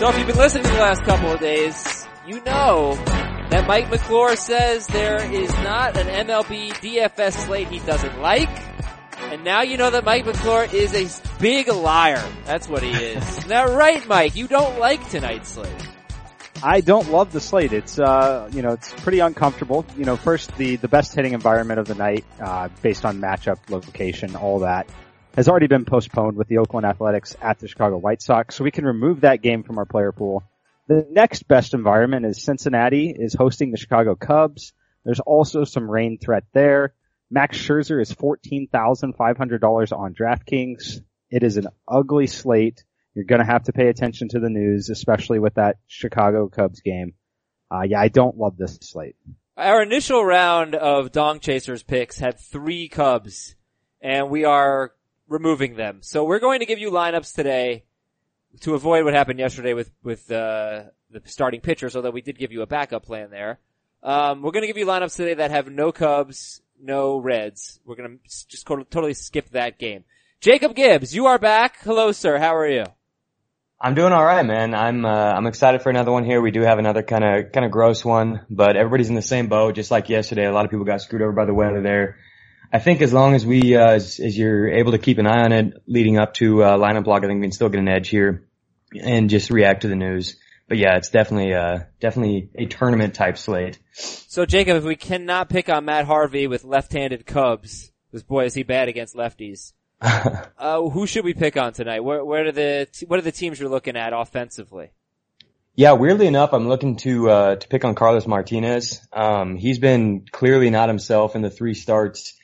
So if you've been listening to the last couple of days, you know that Mike McClure says there is not an MLB DFS slate he doesn't like. And now you know that Mike McClure is a big liar. That's what he is. now right, Mike, you don't like tonight's slate. I don't love the slate. It's, uh, you know, it's pretty uncomfortable. You know, first the, the best hitting environment of the night, uh, based on matchup, location, all that has already been postponed with the Oakland Athletics at the Chicago White Sox. So we can remove that game from our player pool. The next best environment is Cincinnati is hosting the Chicago Cubs. There's also some rain threat there. Max Scherzer is $14,500 on DraftKings. It is an ugly slate. You're going to have to pay attention to the news, especially with that Chicago Cubs game. Uh, yeah, I don't love this slate. Our initial round of Dong Chasers picks had three Cubs, and we are removing them. So we're going to give you lineups today to avoid what happened yesterday with with uh, the starting pitchers, although we did give you a backup plan there. Um, we're going to give you lineups today that have no Cubs, no Reds. We're going to just totally skip that game. Jacob Gibbs, you are back. Hello, sir. How are you? I'm doing all right, man. I'm uh, I'm excited for another one here. We do have another kind of kind of gross one, but everybody's in the same boat, just like yesterday. A lot of people got screwed over by the weather there. I think as long as we, uh, as, as, you're able to keep an eye on it leading up to uh, lineup block, I think we can still get an edge here and just react to the news. But yeah, it's definitely, uh, definitely a tournament type slate. So Jacob, if we cannot pick on Matt Harvey with left-handed Cubs, this boy is he bad against lefties? uh, who should we pick on tonight? Where, where are the, what are the teams you're looking at offensively? Yeah, weirdly enough, I'm looking to uh, to pick on Carlos Martinez. Um, he's been clearly not himself in the three starts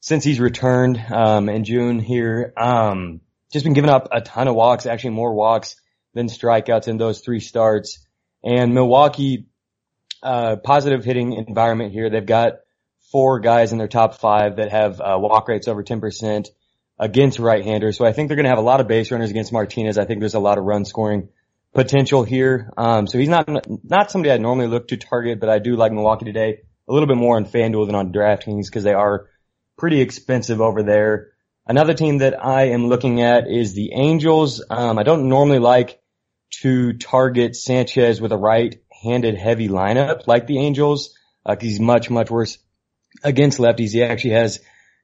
since he's returned um, in June here. Um, just been giving up a ton of walks, actually more walks than strikeouts in those three starts. And Milwaukee, uh, positive hitting environment here. They've got four guys in their top five that have uh, walk rates over 10% against right-handers. So I think they're going to have a lot of base runners against Martinez. I think there's a lot of run scoring potential here. Um, so he's not not somebody I'd normally look to target, but I do like Milwaukee today a little bit more on FanDuel than on DraftKings because they are pretty expensive over there. Another team that I am looking at is the Angels. Um, I don't normally like to target Sanchez with a right-handed heavy lineup like the Angels, uh, he's much, much worse against lefties. He actually has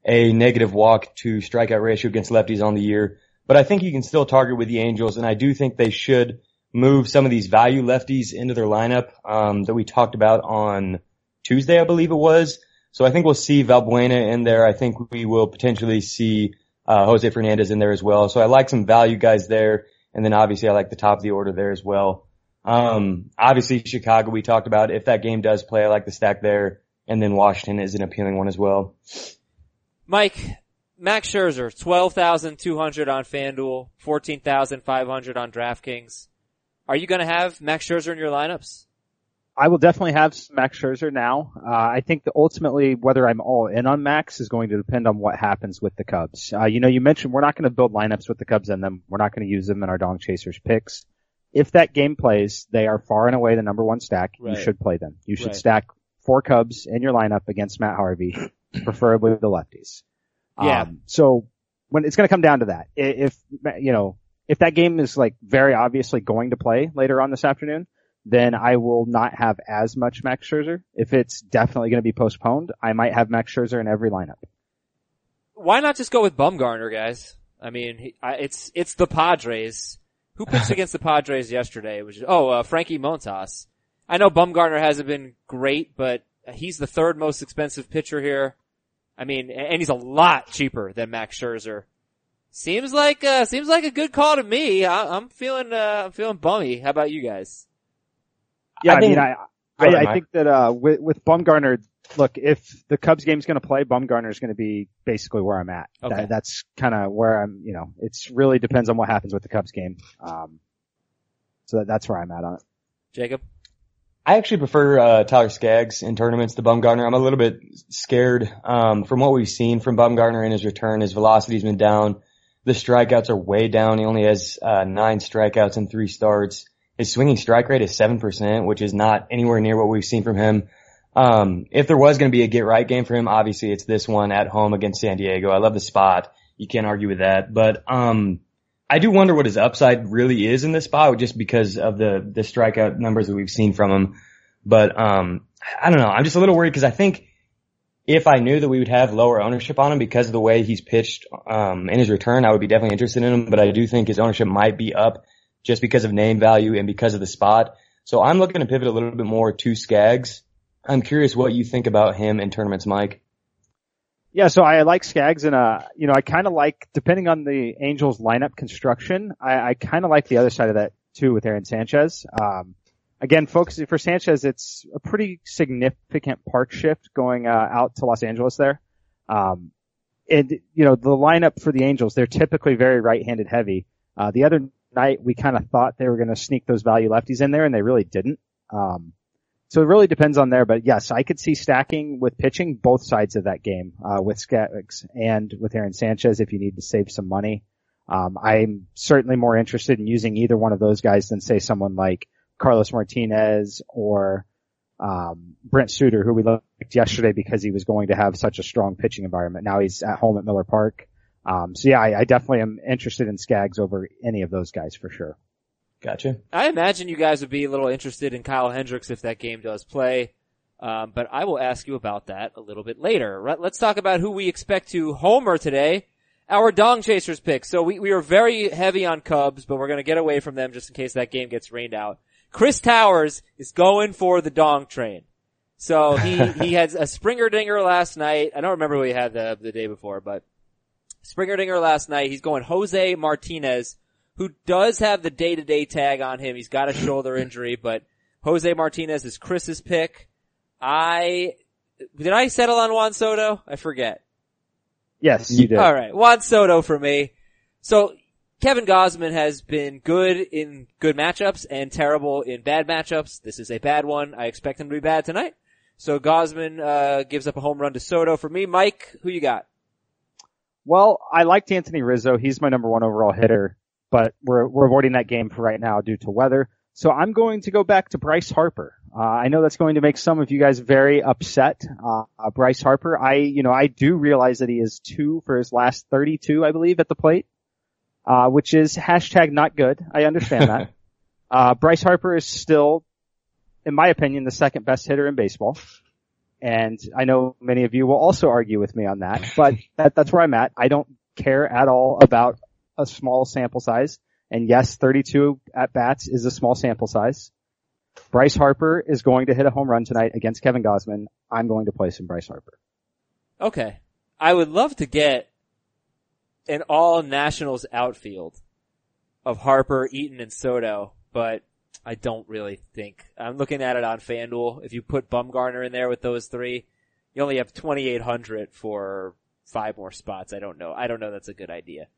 a negative walk to strikeout ratio against lefties on the year, but I think you can still target with the Angels and I do think they should move some of these value lefties into their lineup, um, that we talked about on Tuesday, I believe it was. So I think we'll see Valbuena in there. I think we will potentially see uh, Jose Fernandez in there as well. So I like some value guys there. And then obviously I like the top of the order there as well. Um, obviously Chicago we talked about. If that game does play, I like the stack there. And then Washington is an appealing one as well. Mike, Max Scherzer, 12,200 on FanDuel, 14,500 on DraftKings. Are you going to have Max Scherzer in your lineups? I will definitely have Max Scherzer now. Uh, I think that ultimately whether I'm all in on Max is going to depend on what happens with the Cubs. Uh, you know, you mentioned we're not going to build lineups with the Cubs in them. We're not going to use them in our Dong Chasers picks. If that game plays, they are far and away the number one stack. Right. You should play them. You should right. stack four Cubs in your lineup against Matt Harvey, preferably the lefties. Yeah. Um, so when it's going to come down to that, if, you know, if that game is like very obviously going to play later on this afternoon, then I will not have as much Max Scherzer. If it's definitely going to be postponed, I might have Max Scherzer in every lineup. Why not just go with Bumgarner, guys? I mean, he, I, it's it's the Padres. Who pitched against the Padres yesterday? Which is, oh, uh, Frankie Montas. I know Bumgarner hasn't been great, but he's the third most expensive pitcher here. I mean, and he's a lot cheaper than Max Scherzer. Seems like uh, seems like a good call to me. I, am feeling uh, I'm feeling bummy. How about you guys? Yeah, I, I mean, I, I, I, think that, uh, with, with Bumgarner, look, if the Cubs game's going to play, Bumgarner is going to be basically where I'm at. Okay. That, that's kind of where I'm, you know, it's really depends on what happens with the Cubs game. Um, so that, that's where I'm at on it. Jacob? I actually prefer, uh, Tyler Skaggs in tournaments to Bumgarner. I'm a little bit scared, um, from what we've seen from Bumgarner in his return. His velocity's been down. The strikeouts are way down. He only has, uh, nine strikeouts in three starts. His swinging strike rate is 7%, which is not anywhere near what we've seen from him. Um, if there was going to be a get right game for him, obviously it's this one at home against San Diego. I love the spot. You can't argue with that. But, um, I I do wonder what his upside really is in this spot just because of the, the strikeout numbers that we've seen from him. But, um, I don't know. I'm just a little worried because I think if I knew that we would have lower ownership on him because of the way he's pitched, um, in his return, I would be definitely interested in him. But I do think his ownership might be up just because of name value and because of the spot. So I'm looking to pivot a little bit more to Skaggs. I'm curious what you think about him in tournaments, Mike. Yeah, so I like Skaggs and, uh, you know, I kind of like, depending on the Angels lineup construction, I, I kind of like the other side of that too with Aaron Sanchez. Um, again, focusing for Sanchez, it's a pretty significant park shift going, uh, out to Los Angeles there. Um, and, you know, the lineup for the Angels, they're typically very right-handed heavy. Uh, the other night we kind of thought they were going to sneak those value lefties in there and they really didn't. Um, so it really depends on there, but yes, I could see stacking with pitching both sides of that game, uh, with Skaggs and with Aaron Sanchez if you need to save some money. Um, I'm certainly more interested in using either one of those guys than say someone like Carlos Martinez or, um, Brent Suter, who we looked yesterday because he was going to have such a strong pitching environment. Now he's at home at Miller Park. Um, so yeah, I, I definitely am interested in Skaggs over any of those guys for sure. Gotcha. I imagine you guys would be a little interested in Kyle Hendricks if that game does play. Um, but I will ask you about that a little bit later. Right, let's talk about who we expect to homer today. Our Dong Chasers pick. So we, we are very heavy on Cubs, but we're going to get away from them just in case that game gets rained out. Chris Towers is going for the Dong train. So he, he had a Springer dinger last night. I don't remember who he had the, the day before, but Springer dinger last night. He's going Jose Martinez who does have the day to day tag on him. He's got a shoulder injury, but Jose Martinez is Chris's pick. I, did I settle on Juan Soto? I forget. Yes, you did. All right. Juan Soto for me. So Kevin Gausman has been good in good matchups and terrible in bad matchups. This is a bad one. I expect him to be bad tonight. So Gausman uh, gives up a home run to Soto for me. Mike, who you got? Well, I liked Anthony Rizzo. He's my number one overall hitter but we're, we're avoiding that game for right now due to weather. So I'm going to go back to Bryce Harper. Uh, I know that's going to make some of you guys very upset. Uh, uh, Bryce Harper, I, you know, I do realize that he is two for his last 32, I believe, at the plate, uh, which is hashtag not good. I understand that. Uh, Bryce Harper is still, in my opinion, the second best hitter in baseball. And I know many of you will also argue with me on that, but that, that's where I'm at. I don't care at all about a small sample size. And yes, 32 at bats is a small sample size. Bryce Harper is going to hit a home run tonight against Kevin Gausman. I'm going to play some Bryce Harper. Okay. I would love to get an all nationals outfield of Harper, Eaton, and Soto, but I don't really think. I'm looking at it on FanDuel. If you put Bumgarner in there with those three, you only have 2,800 for five more spots. I don't know. I don't know that's a good idea.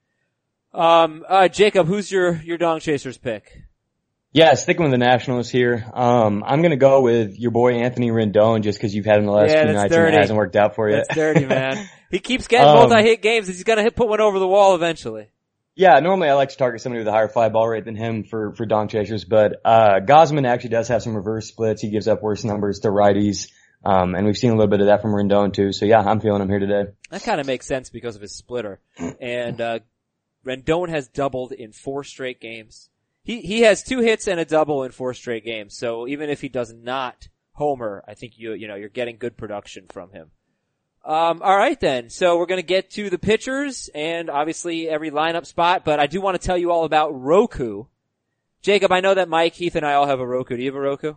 Um, uh, Jacob, who's your, your Dong Chasers pick? Yeah, sticking with the Nationals here. Um, I'm gonna go with your boy Anthony Rendon just cause you've had him the last Yeah, few nights dirty. and it hasn't worked out for you. That's dirty, man. He keeps getting Um, multi-hit games. He's gonna hit, put one over the wall eventually. Yeah, normally I like to target somebody with a higher fly ball rate than him for, for Dong Chasers, but, uh, Gausman actually does have some reverse splits. He gives up worse numbers to righties. Um, and we've seen a little bit of that from Rendon too. So yeah, I'm feeling him here today. That kind of makes sense because of his splitter. And, uh, Rendon has doubled in four straight games. He, he has two hits and a double in four straight games. So even if he does not homer, I think you, you know, you're getting good production from him. Um, alright then. So we're gonna get to the pitchers and obviously every lineup spot, but I do want to tell you all about Roku. Jacob, I know that Mike, Heath, and I all have a Roku. Do you have a Roku?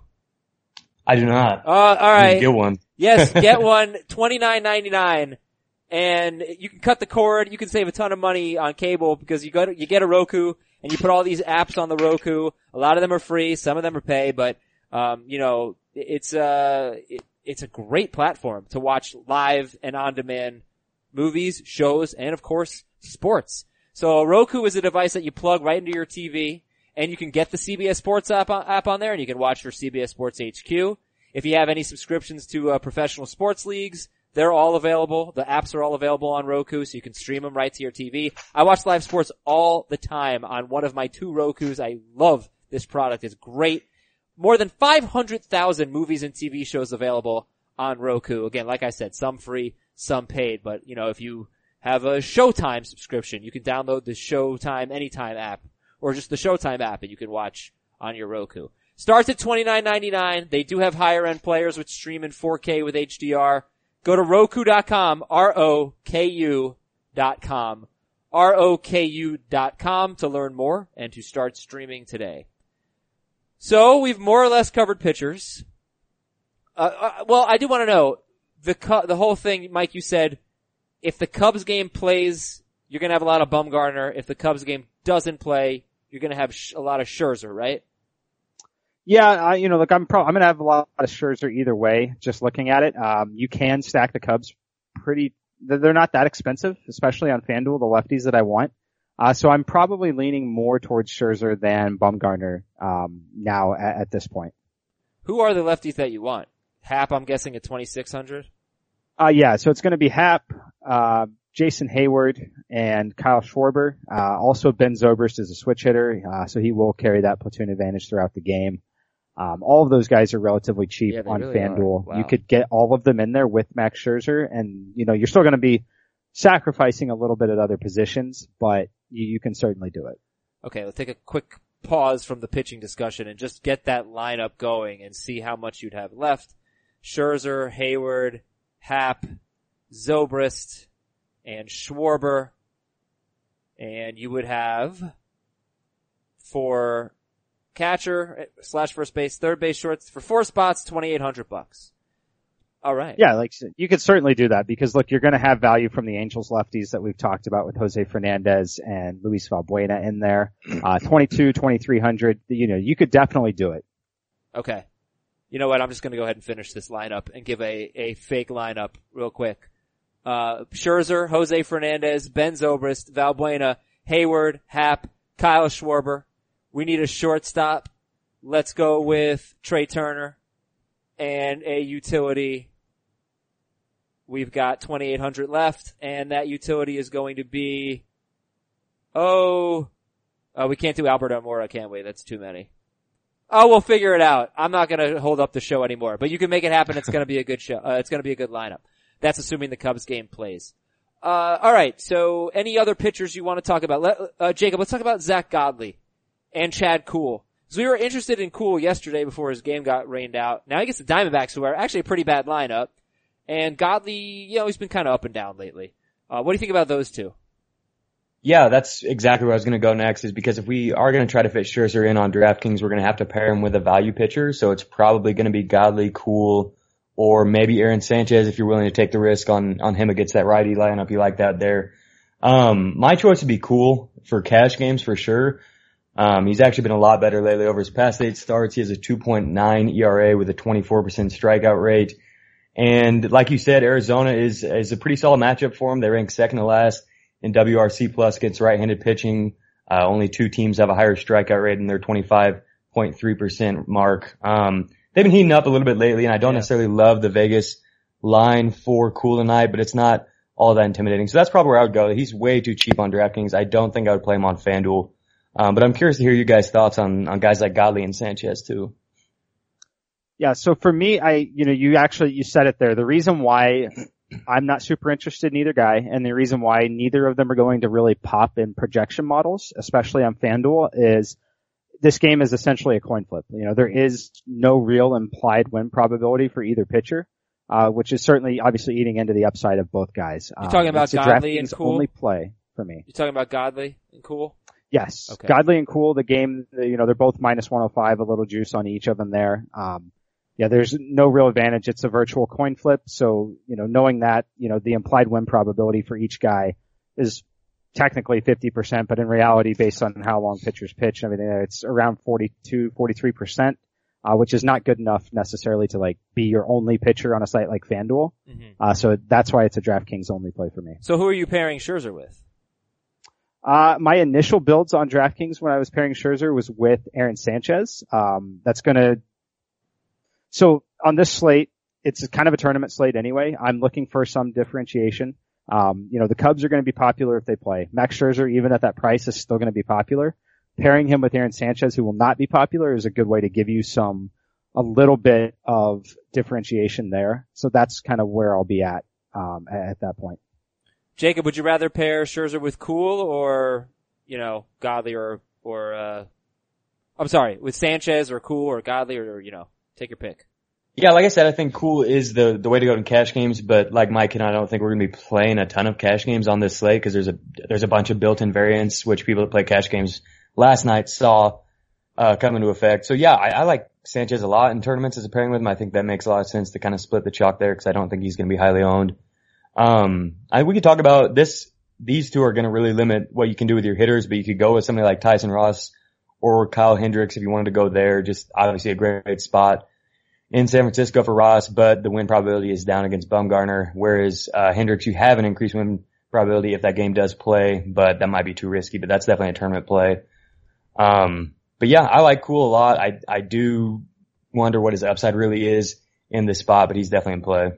I do not. Uh, alright. Get one. Yes, get one. Twenty nine ninety nine, and you can cut the cord. You can save a ton of money on cable because you go you get a Roku and you put all these apps on the Roku. A lot of them are free, some of them are pay, but um, you know it's uh it, it's a great platform to watch live and on demand movies, shows, and of course sports. So Roku is a device that you plug right into your TV, and you can get the CBS Sports app on, app on there, and you can watch your CBS Sports HQ. If you have any subscriptions to uh, professional sports leagues, they're all available. The apps are all available on Roku, so you can stream them right to your TV. I watch live sports all the time on one of my two Rokus. I love this product. It's great. More than 500,000 movies and TV shows available on Roku. Again, like I said, some free, some paid, but you know, if you have a Showtime subscription. You can download the Showtime Anytime app or just the Showtime app and you can watch on your Roku. Starts at $29.99. They do have higher end players which stream in 4K with HDR. Go to Roku.com, R-O-K-U dot com, R-O-K-U dot com to learn more and to start streaming today. So we've more or less covered pitchers. Uh, uh, well, I do want to know the cu- the whole thing, Mike. You said if the Cubs game plays, you're going to have a lot of Bumgarner. If the Cubs game doesn't play, you're going to have sh- a lot of Scherzer, right? Yeah, I, you know, look, I'm pro- I'm gonna have a lot of Scherzer either way. Just looking at it, um, you can stack the Cubs pretty. They're not that expensive, especially on FanDuel, the lefties that I want. Uh, so I'm probably leaning more towards Scherzer than Bumgarner um, now at, at, this point. Who are the lefties that you want? Happ, I'm guessing at 2600. Uh, yeah, so it's going to be Happ, uh, Jason Heyward, and Kyle Schwarber. Uh, also Ben Zobrist is a switch hitter, uh, so he will carry that platoon advantage throughout the game. Um, all of those guys are relatively cheap yeah, on really FanDuel. Wow. You could get all of them in there with Max Scherzer, and you know you're still going to be sacrificing a little bit at other positions, but you, you can certainly do it. Okay, let's take a quick pause from the pitching discussion and just get that lineup going and see how much you'd have left. Scherzer, Heyward, Happ, Zobrist, and Schwarber. And you would have for catcher eh, slash first base, third base shorts for four spots, 2800 bucks. All right. Yeah, like you could certainly do that because look, you're going to have value from the Angels lefties that we've talked about with Jose Fernandez and Luis Valbuena in there. Uh, 22, 2300. You know, you could definitely do it. Okay. You know what? I'm just going to go ahead and finish this lineup and give a, a fake lineup real quick. Uh, Scherzer, Jose Fernandez, Ben Zobrist, Valbuena, Heyward, Happ, Kyle Schwarber. We need a shortstop. Let's go with Trea Turner and a utility. We've got 2800 left and that utility is going to be, oh, oh, we can't do Albert Almora, can we? That's too many. Oh, we'll figure it out. I'm not going to hold up the show anymore, but you can make it happen. It's going to be a good show. Uh, it's going to be a good lineup. That's assuming the Cubs game plays. Uh, all right. So, any other pitchers you want to talk about? Let, uh, Jacob, let's talk about Zach Godley and Chad Kuhl. So we were interested in Kuhl yesterday before his game got rained out. Now he gets the Diamondbacks, who are actually a pretty bad lineup, and Godley, you know, he's been kind of up and down lately. Uh, what do you think about those two? Yeah, that's exactly where I was going to go next is because if we are going to try to fit Scherzer in on DraftKings, we're going to have to pair him with a value pitcher. So it's probably going to be Godley, Kuhl, or maybe Aaron Sanchez if you're willing to take the risk on, on him against that righty lineup. You like that there. Um, my choice would be Kuhl for cash games for sure. Um, he's actually been a lot better lately over his past eight starts. He has a 2.9 ERA with a 24% strikeout rate. And like you said, Arizona is, is a pretty solid matchup for him. They rank second to last in WRC plus against right-handed pitching. Uh, only two teams have a higher strikeout rate than their 25.3% mark. Um, they've been heating up a little bit lately and I don't Yeah. necessarily love the Vegas line for Kuhl tonight, but it's not all that intimidating. So that's probably where I would go. He's way too cheap on DraftKings. I don't think I would play him on FanDuel. Um, but I'm curious to hear you guys' thoughts on, on guys like Godley and Sanchez too. Yeah, so for me, I, you know, you actually, you said it there. The reason why I'm not super interested in either guy and the reason why neither of them are going to really pop in projection models, especially on FanDuel is this game is essentially a coin flip. You know, there is no real implied win probability for either pitcher, uh, which is certainly obviously eating into the upside of both guys. You're talking about it's a Godley and Kuhl? only play for me. You talking about Godley and Kuhl? Yes. Okay. Godley and Kuhl, the game, you know, they're both minus 105, a little juice on each of them there. Um, yeah, there's no real advantage. It's a virtual coin flip. So, you know, knowing that, you know, the implied win probability for each guy is technically 50%, but in reality, based on how long pitchers pitch and everything, it's around 42, 43%, uh, which is not good enough necessarily to like be your only pitcher on a site like FanDuel. Mm-hmm. Uh, so that's why it's a DraftKings only play for me. So who are you pairing Scherzer with? Uh, my initial builds on DraftKings when I was pairing Scherzer was with Aaron Sanchez. Um, that's gonna, so on this slate, it's kind of a tournament slate anyway. I'm looking for some differentiation. Um, you know, the Cubs are going to be popular if they play. Max Scherzer, even at that price, is still going to be popular. Pairing him with Aaron Sanchez, who will not be popular, is a good way to give you some, a little bit of differentiation there. So that's kind of where I'll be at, um, at, at that point. Jacob, would you rather pair Scherzer with Kuhl or, you know, Godley or, or, uh, I'm sorry, with Sanchez or Kuhl or Godley or, you know, take your pick. Yeah, like I said, I think Kuhl is the the way to go in cash games, but like Mike and I don't think we're gonna be playing a ton of cash games on this slate because there's a there's a bunch of built-in variants which people that play cash games last night saw uh, come into effect. So yeah, I, I like Sanchez a lot in tournaments as a pairing with him. I think that makes a lot of sense to kind of split the chalk there because I don't think he's gonna be highly owned. Um, I we could talk about this. These two are gonna really limit what you can do with your hitters, but you could go with somebody like Tyson Ross or Kyle Hendricks if you wanted to go there. Just obviously a great, great spot in San Francisco for Ross, but the win probability is down against Bumgarner. Whereas uh, Hendricks, you have an increased win probability if that game does play, but that might be too risky. But that's definitely a tournament play. Um, but yeah, I like Kuhl a lot. I I do wonder what his upside really is in this spot, but he's definitely in play.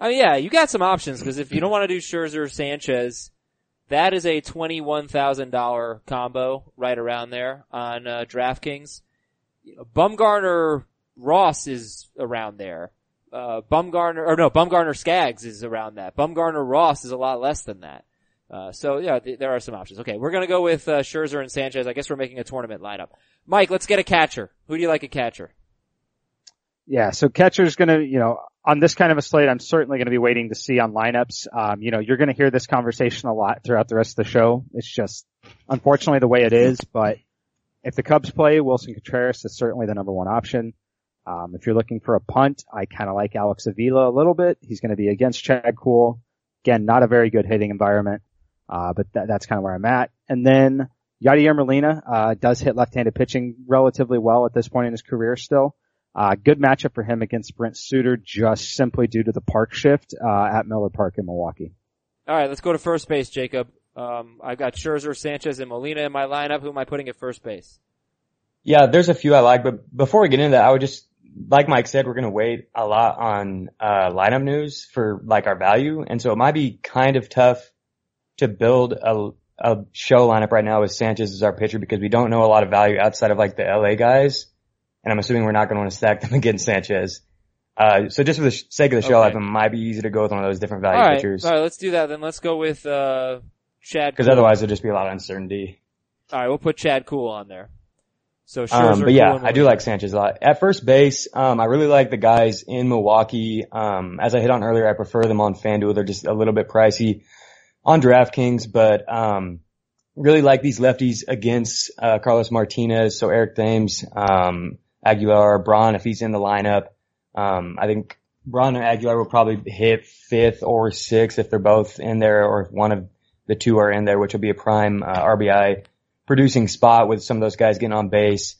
Oh yeah, you got some options because if you don't want to do Scherzer or Sanchez, that is a twenty-one thousand dollar combo right around there on uh, DraftKings. Bumgarner Ross is around there. Uh, Bumgarner, or no, Bumgarner Skaggs is around that. Bumgarner Ross is a lot less than that. Uh, so yeah, th- there are some options. Okay, we're gonna go with uh, Scherzer and Sanchez. I guess we're making a tournament lineup. Mike, let's get a catcher. Who do you like a catcher? Yeah, so catcher's gonna, you know, on this kind of a slate, I'm certainly gonna be waiting to see on lineups. Um, you know, you're gonna hear this conversation a lot throughout the rest of the show. It's just, unfortunately the way it is, but if the Cubs play, Willson Contreras is certainly the number one option. Um, if you're looking for a punt, I kind of like Alex Avila a little bit. He's going to be against Chad Kuhl. Again, not a very good hitting environment, uh, but that, that's kind of where I'm at. And then Yadier Molina uh, does hit left-handed pitching relatively well at this point in his career still. Uh, good matchup for him against Brent Suter just simply due to the park shift uh, at Miller Park in Milwaukee. All right, let's go to first base, Jacob. Um, I've got Scherzer, Sanchez, and Molina in my lineup. Who am I putting at first base? Yeah, there's a few I like, but before we get into that, I would just like Mike said, we're going to wait a lot on uh, lineup news for like our value, and so it might be kind of tough to build a, a show lineup right now with Sanchez as our pitcher because we don't know a lot of value outside of like the LA guys, and I'm assuming we're not going to want to stack them against Sanchez. Uh, so just for the sake of the show, okay. it might be easy to go with one of those different value all right, pitchers. All right, let's do that. Then let's go with uh, Chad. Because otherwise, there'll just be a lot of uncertainty. All right, we'll put Chad Kuhl on there. So um, but yeah, I do like Sanchez a lot. At first base, um, I really like the guys in Milwaukee. Um, as I hit on earlier, I prefer them on FanDuel. They're just a little bit pricey on DraftKings, but, um, really like these lefties against, uh, Carlos Martinez. So Eric Thames, um, Aguilar, Braun, if he's in the lineup. Um, I think Braun and Aguilar will probably hit fifth or sixth if they're both in there or if one of the two are in there, which will be a prime, uh, RBI producing spot with some of those guys getting on base.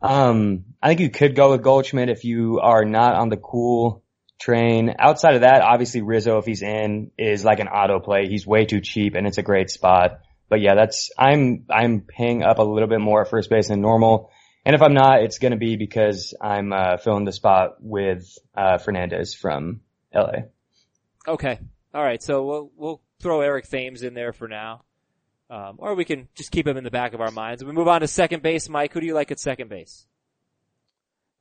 Um, I think you could go with Goldschmidt if you are not on the Kuhl train. Outside of that, obviously Rizzo, if he's in, is like an auto play. He's way too cheap and it's a great spot. But yeah, that's, I'm, I'm paying up a little bit more at first base than normal. And if I'm not, it's going to be because I'm, uh, filling the spot with, uh, Fernandez from LA. Okay. All right. So we'll, we'll throw Eric Thames in there for now. Um, or we can just keep him in the back of our minds. We move on to second base. Mike, who do you like at second base?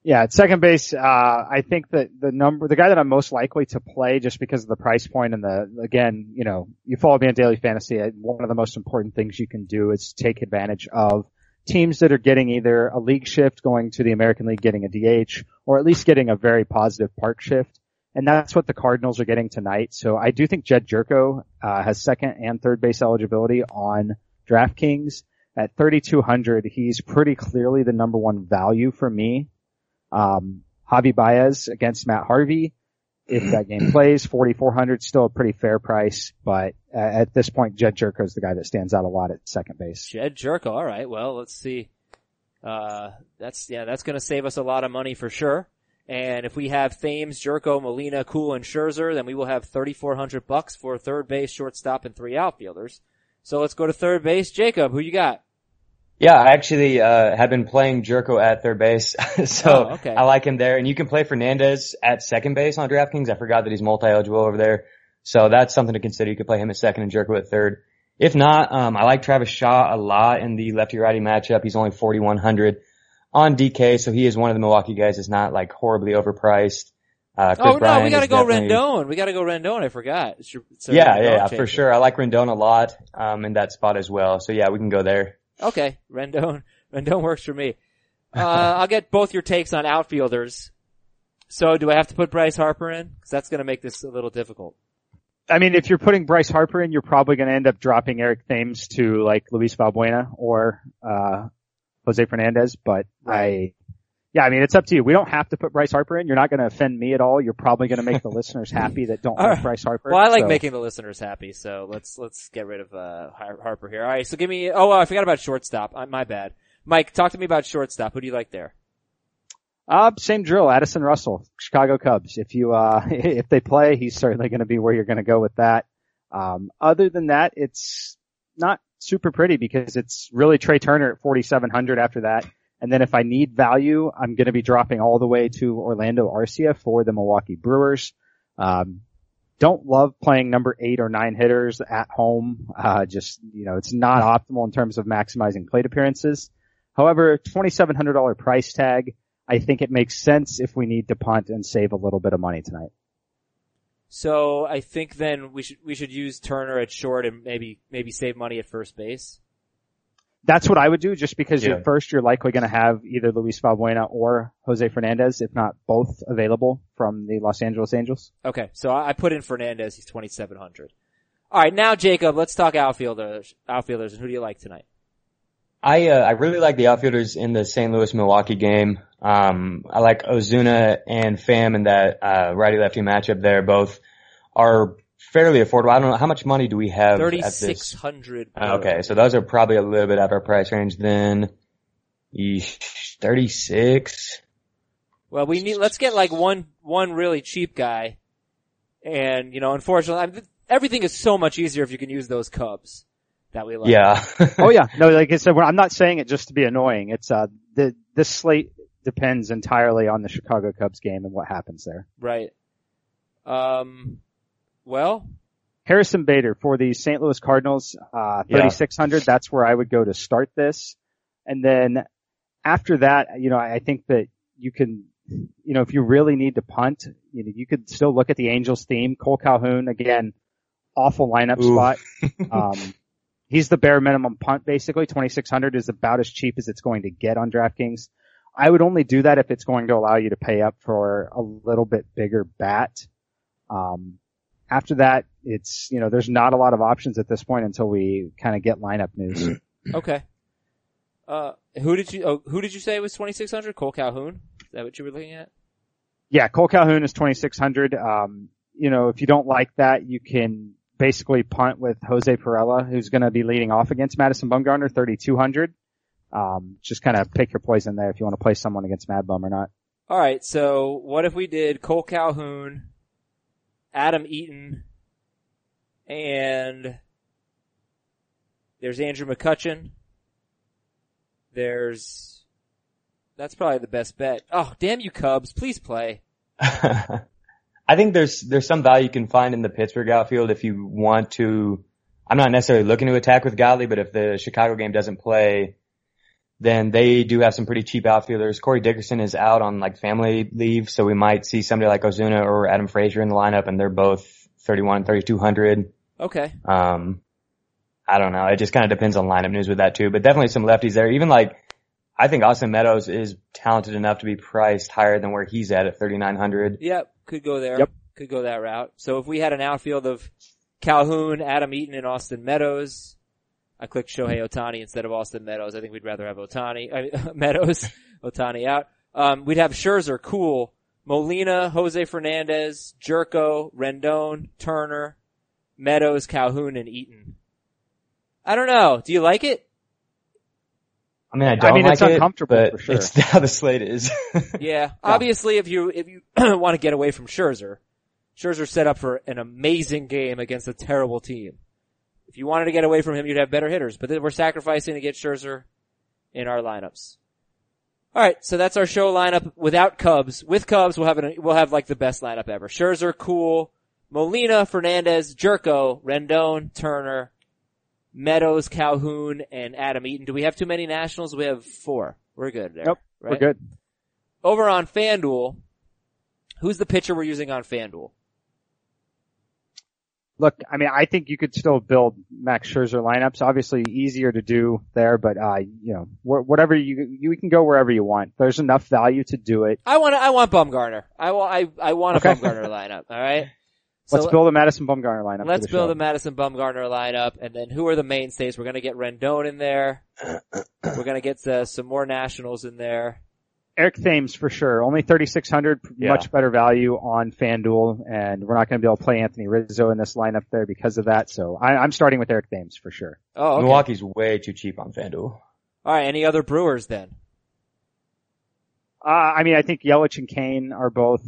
Yeah, at second base, uh, I think that the number, the guy that I'm most likely to play just because of the price point and the, again, you know, you follow me on daily fantasy. One of the most important things you can do is take advantage of teams that are getting either a league shift going to the American League, getting a DH, or at least getting a very positive park shift and that's what the Cardinals are getting tonight. So I do think Jedd Gyorko uh, has second and third base eligibility on DraftKings. At 3,200, he's pretty clearly the number one value for me. Um, Javi Baez against Matt Harvey. If that game plays, 4,400, still a pretty fair price, but uh, at this point, Jedd Gyorko is the guy that stands out a lot at second base. Jedd Gyorko. alright, well, let's see. Uh, that's, yeah, that's gonna save us a lot of money for sure. And if we have Thames, Gyorko, Molina, Kuhl, and Scherzer, then we will have 3,400 bucks for third base, shortstop, and three outfielders. So let's go to third base. Jacob, who you got? Yeah, I actually, uh, have been playing Gyorko at third base. so oh, okay. I like him there. And you can play Fernandez at second base on DraftKings. I forgot that he's multi-eligible over there. So that's something to consider. You could play him at second and Gyorko at third. If not, um, I like Travis Shaw a lot in the lefty righty matchup. He's only 4,100 on DK, so he is one of the Milwaukee guys that's not like horribly overpriced. Uh, oh no, we gotta go definitely- Rendon. We gotta go Rendon. I forgot. It's your, it's Yeah, Rendon yeah, yeah, for sure. I like Rendon a lot, um, in that spot as well. So yeah, we can go there. Okay, Rendon. Rendon works for me. Uh, I'll get both your takes on outfielders. So do I have to put Bryce Harper in? Cause that's gonna make this a little difficult. I mean, if you're putting Bryce Harper in, you're probably going to end up dropping Eric Thames to like Luis Valbuena or uh, Jose Fernandez. But I, yeah, I mean, it's up to you. We don't have to put Bryce Harper in. You're not going to offend me at all. You're probably going to make the listeners happy that don't All like right. Bryce Harper. Well, I like So- making the listeners happy, so let's, let's get rid of, uh, Harper here. Alright, so give me, oh, I forgot about shortstop. My bad. Mike, talk to me about shortstop. Who do you like there? Uh, same drill. Addison Russell, Chicago Cubs. If you, uh, if they play, he's certainly going to be where you're going to go with that. Um, other than that, it's not super pretty because it's really Trea Turner at 4,700 after that. And then if I need value, I'm going to be dropping all the way to Orlando Arcia for the Milwaukee Brewers. Um, don't love playing number eight or nine hitters at home. Uh, just, you know, it's not optimal in terms of maximizing plate appearances. However, $2,700 price tag. I think it makes sense if we need to punt and save a little bit of money tonight. So I think then we should, we should use Turner at short and maybe, maybe save money at first base. That's what I would do just because Yeah. at first you're likely going to have either Luis Valbuena or Jose Fernandez, if not both available from the Los Angeles Angels. Okay, so I I put in Fernandez. He's 2,700. Alright, now Jacob, let's talk outfielders, outfielders, and who do you like tonight? I uh, I really like the outfielders in the St. Louis Milwaukee game. Um, I like Ozuna and Pham in that uh, righty lefty matchup. There, both are fairly affordable. I don't know how much money do we have at this. 3,600. Uh, Okay, so those are probably a little bit out of our price range. Then, thirty six. Well, we need, let's get like one, one really cheap guy. And, you know, unfortunately, I'm, everything is so much easier if you can use those Cubs that we love. Yeah. oh yeah, no, like I said, I'm not saying it just to be annoying. It's, uh, the, this slate depends entirely on the Chicago Cubs game and what happens there. Right. Um, well, Harrison Bader for the St. Louis Cardinals, uh, Yeah. 3,600. That's where I would go to start this. And then after that, you know, I think that you can, you know, if you really need to punt, you know, you could still look at the Angels theme. Cole Calhoun, again, awful lineup Ooh. spot. Um, he's the bare minimum punt basically. 2,600 is about as cheap as it's going to get on DraftKings. I would only do that if it's going to allow you to pay up for a little bit bigger bat. Um, after that, it's, you know, there's not a lot of options at this point until we kind of get lineup news. okay. Uh, who did you, oh, who did you say was 2,600? Cole Calhoun? Is that what you were looking at? yeah, Cole Calhoun is 2,600. Um, you know, if you don't like that, you can basically punt with Jose Pirela, who's going to be leading off against Madison Bumgarner, 3,200. Um, just kind of pick your poison there if you want to play someone against Mad Bum or not. Alright, so what if we did Cole Calhoun, Adam Eaton, and there's Andrew McCutchen. There's, that's probably the best bet. Oh, damn you Cubs, please play. I think there's there's some value you can find in the Pittsburgh outfield if you want to. I'm not necessarily looking to attack with Godley, but if the Chicago game doesn't play, then they do have some pretty cheap outfielders. Corey Dickerson is out on like family leave, so we might see somebody like Ozuna or Adam Frazier in the lineup, and they're both 31, 3200. Okay. Um, I don't know. It just kind of depends on lineup news with that too, but definitely some lefties there. Even like, I think Austin Meadows is talented enough to be priced higher than where he's at at 3900. Yep, could go there. Yep. Could go that route. So if we had an outfield of Calhoun, Adam Eaton, and Austin Meadows, I clicked Shohei Ohtani instead of Austin Meadows. I think we'd rather have Ohtani, I mean, Meadows, Ohtani out. Um, we'd have Scherzer, Kuhl, Molina, Jose Fernandez, Gyorko, Rendon, Turner, Meadows, Calhoun, and Eaton. I don't know. Do you like it? I mean, I don't I mean, like it's it, uncomfortable but for sure. it's how the slate is. Yeah. Obviously, if you if you want to get away from Scherzer, Scherzer set up for an amazing game against a terrible team. If you wanted to get away from him, you'd have better hitters. But then we're sacrificing to get Scherzer in our lineups. All right, so that's our show lineup without Cubs. With Cubs, we'll have an, we'll have like the best lineup ever. Scherzer, Kuhl, Molina, Fernandez, Gyorko, Rendon, Turner, Meadows, Calhoun, and Adam Eaton. Do we have too many nationals? We have four. We're good there. Nope, right? We're good. over on FanDuel, Who's the pitcher we're using on FanDuel? Look, I mean, I think you could still build Max Scherzer lineups. Obviously, easier to do there, but uh, you know, wh- whatever you you can go wherever you want. There's enough value to do it. I want I want Bumgarner. I want I I want a Okay. Bumgarner lineup. All right. So Let's build a Madison Bumgarner lineup. for Let's build show. a Madison Bumgarner lineup, and then who are the mainstays? We're gonna get Rendon in there. We're gonna get uh, some more Nationals in there. Eric Thames for sure. Only 3,600, Yeah. much better value on FanDuel, and we're not going to be able to play Anthony Rizzo in this lineup there because of that. So I, I'm starting with Eric Thames for sure. Oh, okay. Milwaukee's way too cheap on FanDuel. All right. Any other Brewers then? Uh, I mean, I think Yelich and Cain are both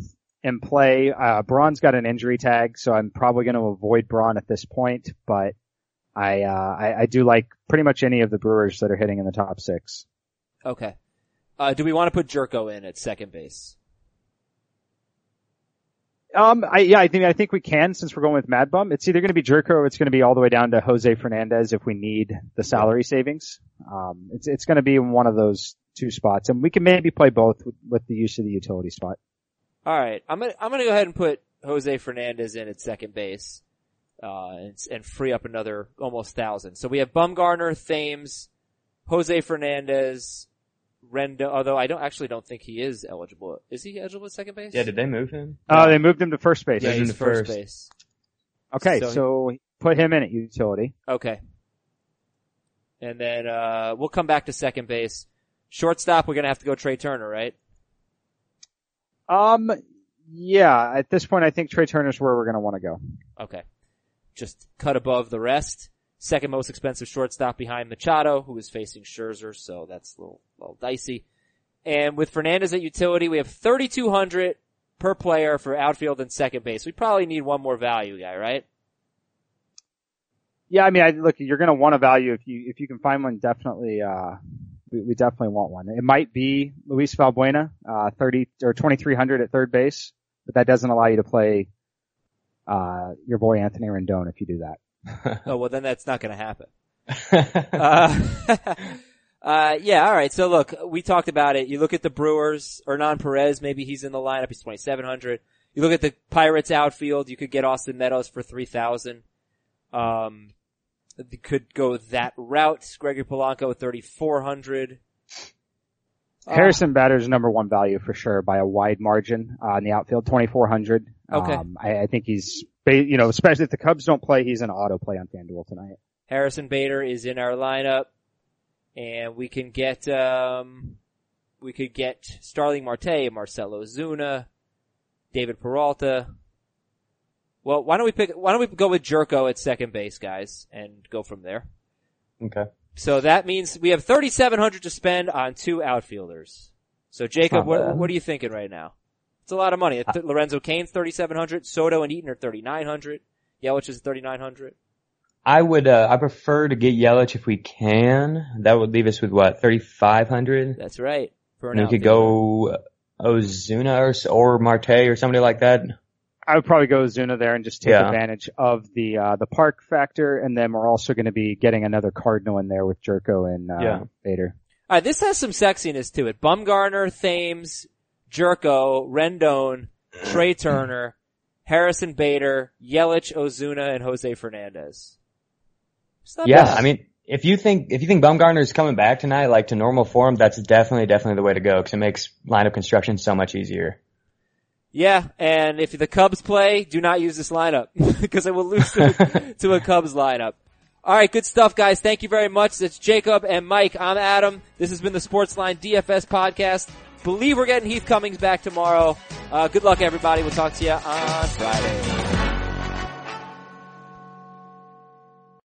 in play. Uh, Braun's got an injury tag, so I'm probably going to avoid Braun at this point, but I, uh, I, I do like pretty much any of the Brewers that are hitting in the top six. Okay. Uh, do we want to put Gyorko in at second base? Um, I, yeah, I think, I think we can since we're going with Mad Bum. It's either going to be Gyorko or it's going to be all the way down to Jose Fernandez if we need the salary savings. Um, it's, it's going to be in one of those two spots and we can maybe play both with, with the use of the utility spot. All right. I'm gonna I'm gonna go ahead and put Jose Fernandez in at second base, uh, and, and free up another almost thousand. So we have Bumgarner, Thames, Jose Fernandez, Rendon. Although I don't actually don't think he is eligible. Is he eligible at second base? Yeah, did they move him? Uh, they moved him to first base. Yeah, He's in he's the first, first. base. Okay, So so, he- put him in at utility. Okay. And then uh we'll come back to second base. Shortstop, we're gonna have to go Trea Turner, right? Um, yeah, at this point I think Trea Turner's where we're going to want to go. Okay. Just cut above the rest. Second most expensive shortstop behind Machado, who is facing Scherzer, so that's a little, little dicey. And with Fernandez at utility, we have 3,200 per player for outfield and second base. We probably need one more value guy, right? Yeah, I mean, I, look, you're going to want a value if you if you can find one. Definitely, uh, we, we definitely want one. It might be Luis Valbuena, uh, thirty or twenty three hundred at third base, but that doesn't allow you to play uh, your boy Anthony Rendon if you do that. Oh, well then that's not gonna happen. Uh, uh, yeah, alright. So look, we talked about it. You look at the Brewers, Hernan Perez, maybe he's in the lineup, he's 2700. You look at the Pirates outfield, you could get Austin Meadows for 3000. Um, could go that route. Gregory Polanco 3400. Uh, Harrison Bader's number one value for sure by a wide margin uh, in the outfield, twenty four hundred. Okay. Um, I, I think he's, you know, especially if the Cubs don't play, he's an auto play on FanDuel tonight. Harrison Bader is in our lineup, and we can get um, we could get Starling Marte, Marcell Ozuna, David Peralta. Well, why don't we pick? Why don't we go with Gyorko at second base, guys, and go from there? okay. So that means we have thirty seven hundred to spend on two outfielders. So Jacob, what, what are you thinking right now? It's a lot of money. Th- Lorenzo Cain's thirty seven hundred. Soto and Eaton are thirty nine hundred. Yelich is thirty nine hundred. I would, uh, I prefer to get Yelich if we can. That would leave us with what, 3,500? That's right. For an And we could go Ozuna or, or Marte or somebody like that. I would probably go Zuna there and just take Yeah. advantage of the uh, the park factor, and then we're also going to be getting another Cardinal in there with Gyorko and uh, Yeah. Bader. All right, this has some sexiness to it. Bumgarner, Thames, Gyorko, Rendon, Trea Turner, Harrison Bader, Yelich, Ozuna, and Jose Fernandez. Yeah, bad. I mean, if you think, if you think Bumgarner is coming back tonight, like to normal form, that's definitely, definitely the way to go because it makes lineup construction so much easier. yeah, and if the Cubs play, do not use this lineup because it will lose to, to a Cubs lineup. All right, good stuff, guys. Thank you very much. It's Jacob and Mike. I'm Adam. This has been the Sportsline DFS podcast. Believe we're getting Heath Cummings back tomorrow. Uh, good luck, everybody. We'll talk to you on Friday.